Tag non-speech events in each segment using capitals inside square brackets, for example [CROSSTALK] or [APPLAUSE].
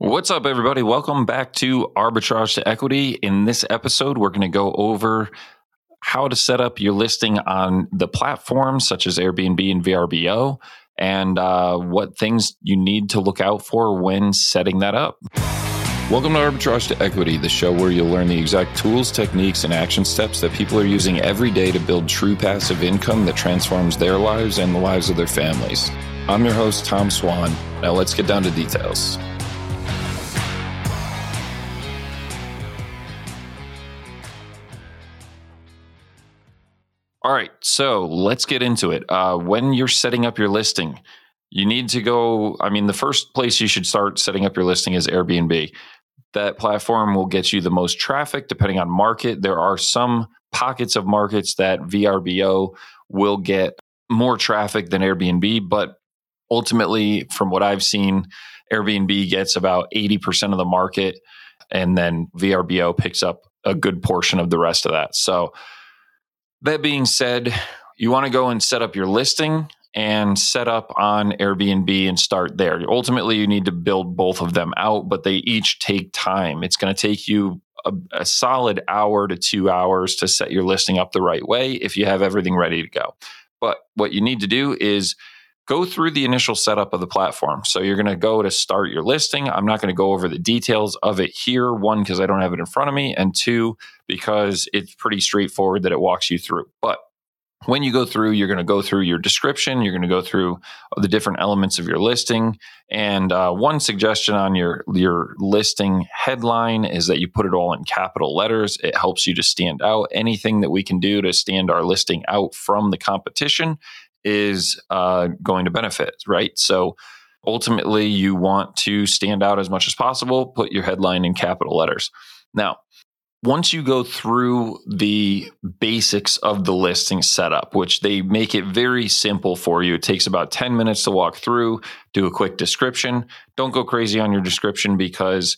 What's up, everybody? Welcome back to Arbitrage to Equity. In this episode, we're going to go over how to set up your listing on the platforms such as Airbnb and VRBO and uh, what things you need to look out for when setting that up. Welcome to Arbitrage to Equity, the show where you'll learn the exact tools, techniques, and action steps that people are using every day to build true passive income that transforms their lives and the lives of their families. I'm your host, Tom Swan. Now let's get down to details. So let's get into it. Uh, when you're setting up your listing, you need to go. I mean, the first place you should start setting up your listing is Airbnb. That platform will get you the most traffic depending on market. There are some pockets of markets that VRBO will get more traffic than Airbnb, but ultimately, from what I've seen, Airbnb gets about 80% of the market, and then VRBO picks up a good portion of the rest of that. So, that being said, you want to go and set up your listing and set up on Airbnb and start there. Ultimately, you need to build both of them out, but they each take time. It's going to take you a, a, solid hour to two hours to set your listing up the right way if you have everything ready to go. But what you need to do is go through the initial setup of the platform. So you're going to go to start your listing. I'm not going to go over the details of it here. One, because I don't have it in front of me, and two, because it's pretty straightforward that it walks you through. But when you go through, you're going to go through your description. You're going to go through the different elements of your listing. And uh, one suggestion on your your listing headline is that you put it all in capital letters. It helps you to stand out. Anything that we can do to stand our listing out from the competition is uh, going to benefit, right? So ultimately, you want to stand out as much as possible, put your headline in capital letters. Now, once you go through the basics of the listing setup, which they make it very simple for you, it takes about 10 minutes to walk through, do a quick description. Don't go crazy on your description because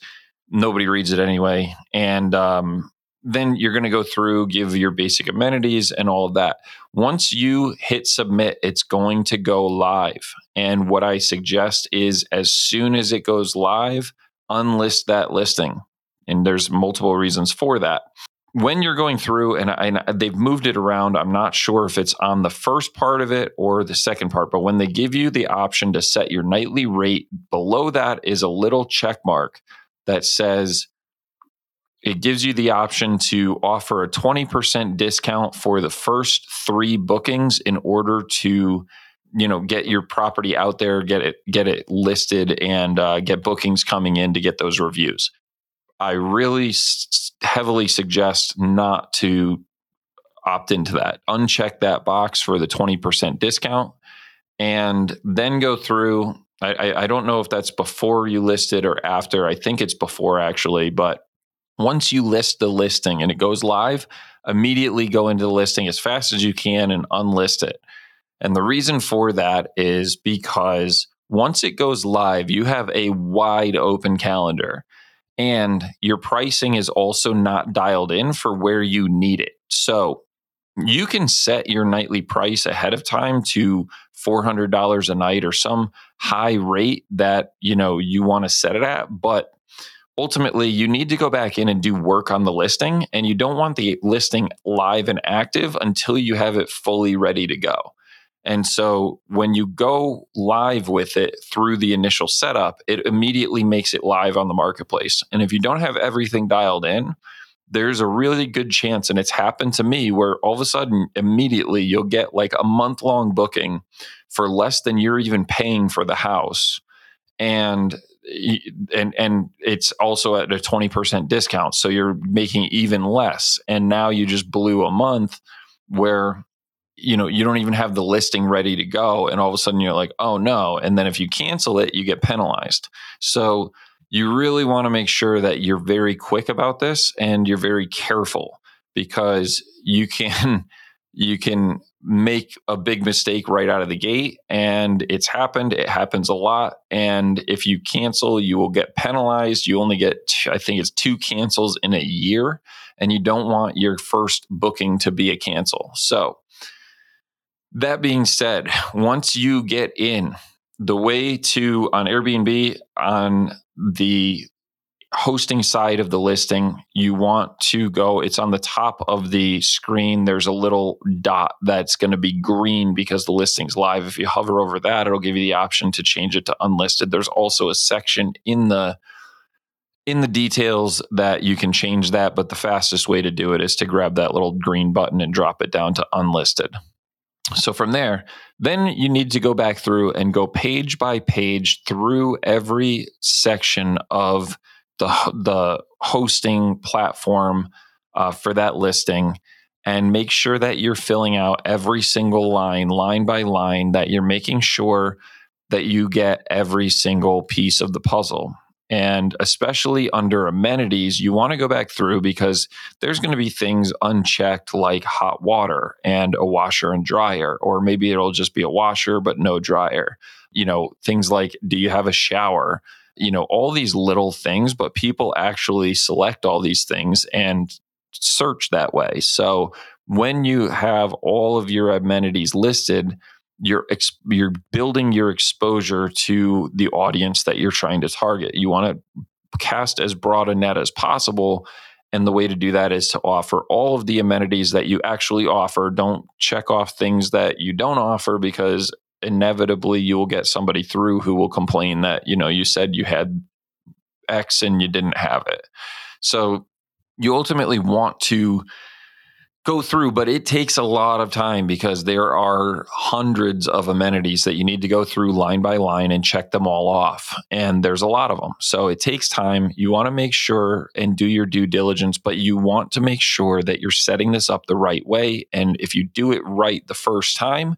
nobody reads it anyway. And um, then you're going to go through, give your basic amenities and all of that. Once you hit submit, it's going to go live. And what I suggest is as soon as it goes live, unlist that listing. And there's multiple reasons for that. When you're going through, and, and they've moved it around, I'm not sure if it's on the first part of it or the second part, but when they give you the option to set your nightly rate, below that is a little check mark that says it gives you the option to offer a 20% discount for the first three bookings in order to you know get your property out there get it get it listed and uh, get bookings coming in to get those reviews. I really s- heavily suggest not to opt into that. Uncheck that box for the 20% discount and then go through I, I don't know if that's before you listed or after. I think it's before actually but once you list the listing and it goes live, immediately go into the listing as fast as you can and unlist it. And the reason for that is because once it goes live, you have a wide open calendar and your pricing is also not dialed in for where you need it. So you can set your nightly price ahead of time to $400 a night or some high rate that you know you want to set it at but ultimately you need to go back in and do work on the listing and you don't want the listing live and active until you have it fully ready to go. And so when you go live with it through the initial setup it immediately makes it live on the marketplace. And if you don't have everything dialed in there's a really good chance and it's happened to me where all of a sudden immediately you'll get like a month long booking for less than you're even paying for the house. And and and it's also at a 20% discount. So you're making even less. And now you just blew a month where you know you don't even have the listing ready to go. And all of a sudden you're like oh no. And then if you cancel it you get penalized. So you really want to make sure that you're very quick about this and you're very careful because you can [LAUGHS] you can make a big mistake right out of the gate and it's happened. It happens a lot and if you cancel you will get penalized. You only get i think it's two cancels in a year and you don't want your first booking to be a cancel. So that being said once you get in the way to on Airbnb on the hosting side of the listing, you want to go, it's on the top of the screen. There's a little dot that's going to be green because the listing's live. If you hover over that, it'll give you the option to change it to unlisted. There's also a section in the in the details that you can change that, but the fastest way to do it is to grab that little green button and drop it down to unlisted. So from there, then you need to go back through and go page by page through every section of the the hosting platform uh, for that listing and make sure that you're filling out every single line line by line that you're making sure that you get every single piece of the puzzle and especially under amenities, you want to go back through because there's going to be things unchecked like hot water and a washer and dryer, or maybe it'll just be a washer but no dryer. You know, things like do you have a shower? You know, all these little things, but people actually select all these things and search that way. So when you have all of your amenities listed, you're ex- you're building your exposure to the audience that you're trying to target. You want to cast as broad a net as possible. And the way to do that is to offer all of the amenities that you actually offer. Don't check off things that you don't offer because inevitably you will get somebody through who will complain that, you know, you said you had X and you didn't have it. So you ultimately want to go through, but it takes a lot of time because there are hundreds of amenities that you need to go through line by line and check them all off. And there's a lot of them. So it takes time. You want to make sure and do your due diligence, but you want to make sure that you're setting this up the right way. And if you do it right the first time,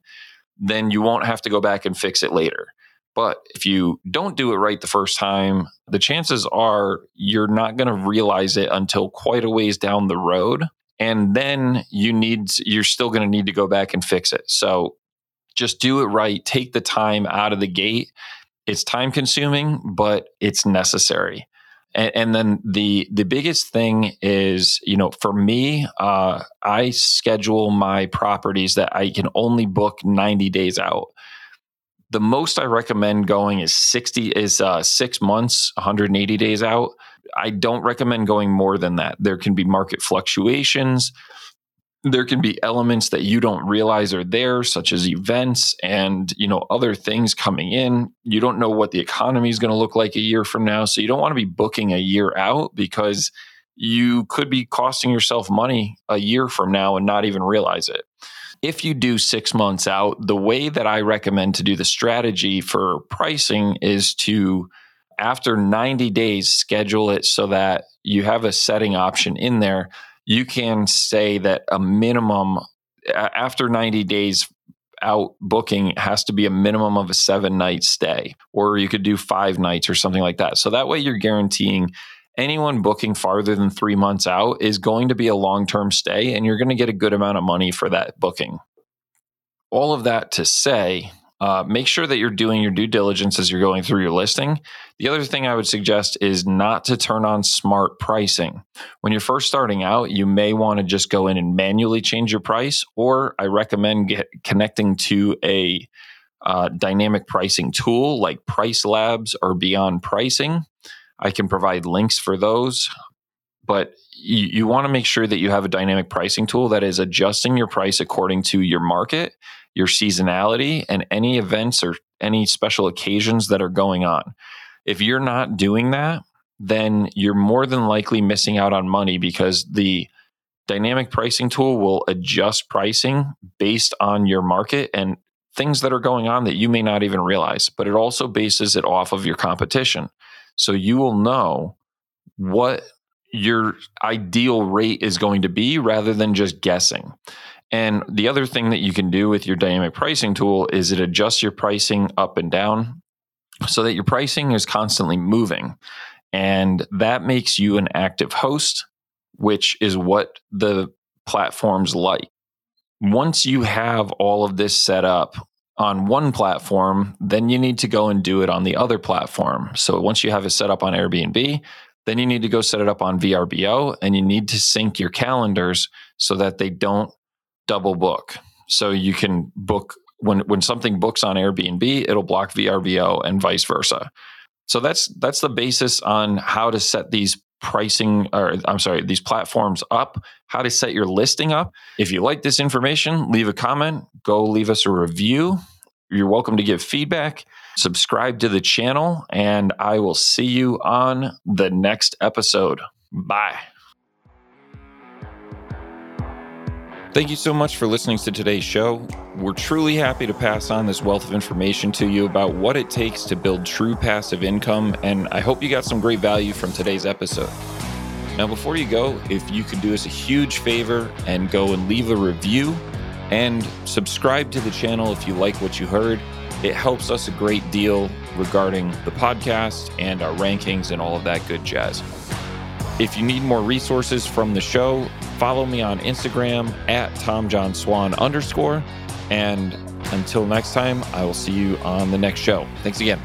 then you won't have to go back and fix it later. But if you don't do it right the first time, the chances are you're not going to realize it until quite a ways down the road and then you need you're still going to need to go back and fix it. So just do it right take the time out of the gate. It's time consuming but it's necessary and, and then the the biggest thing is you know for me uh, i schedule my properties that i can only book 90 days out the most i recommend going is 60 is uh, six months 180 days out I don't recommend going more than that. There can be market fluctuations. There can be elements that you don't realize are there, such as events and you know other things coming in. You don't know what the economy is going to look like a year from now, so you don't want to be booking a year out because you could be costing yourself money a year from now and not even realize it. If you do six months out, the way that I recommend to do the strategy for pricing is to after 90 days, schedule it so that you have a setting option in there. You can say that a minimum after 90 days out booking has to be a minimum of a seven night stay, or you could do five nights or something like that. So that way you're guaranteeing anyone booking farther than three months out is going to be a long term stay and you're going to get a good amount of money for that booking. All of that to say, uh, make sure that you're doing your due diligence as you're going through your listing. The other thing I would suggest is not to turn on smart pricing. When you're first starting out, you may want to just go in and manually change your price, or I recommend get, connecting to a uh, dynamic pricing tool like PriceLabs or Beyond Pricing. I can provide links for those, but you, you want to make sure that you have a dynamic pricing tool that is adjusting your price according to your market your seasonality and any events or any special occasions that are going on. If you're not doing that, then you're more than likely missing out on money because the dynamic pricing tool will adjust pricing based on your market and things that are going on that you may not even realize, but it also bases it off of your competition. So you will know what your ideal rate is going to be rather than just guessing. And the other thing that you can do with your dynamic pricing tool is it adjusts your pricing up and down so that your pricing is constantly moving. And that makes you an active host, which is what the platforms like. Once you have all of this set up on one platform, then you need to go and do it on the other platform. So once you have it set up on Airbnb, then you need to go set it up on VRBO and you need to sync your calendars so that they don't double book. So you can book when when something books on Airbnb, it'll block VRBO and vice versa. So that's that's the basis on how to set these pricing or I'm sorry, these platforms up, how to set your listing up. If you like this information, leave a comment, go leave us a review. You're welcome to give feedback. Subscribe to the channel, and I will see you on the next episode. Bye. Thank you so much for listening to today's show. We're truly happy to pass on this wealth of information to you about what it takes to build true passive income, and I hope you got some great value from today's episode. Now, before you go, if you could do us a huge favor and go and leave a review and subscribe to the channel if you like what you heard, it helps us a great deal regarding the podcast and our rankings and all of that good jazz. If you need more resources from the show, follow me on Instagram at TomJohnSwan underscore. And until next time, I will see you on the next show. Thanks again.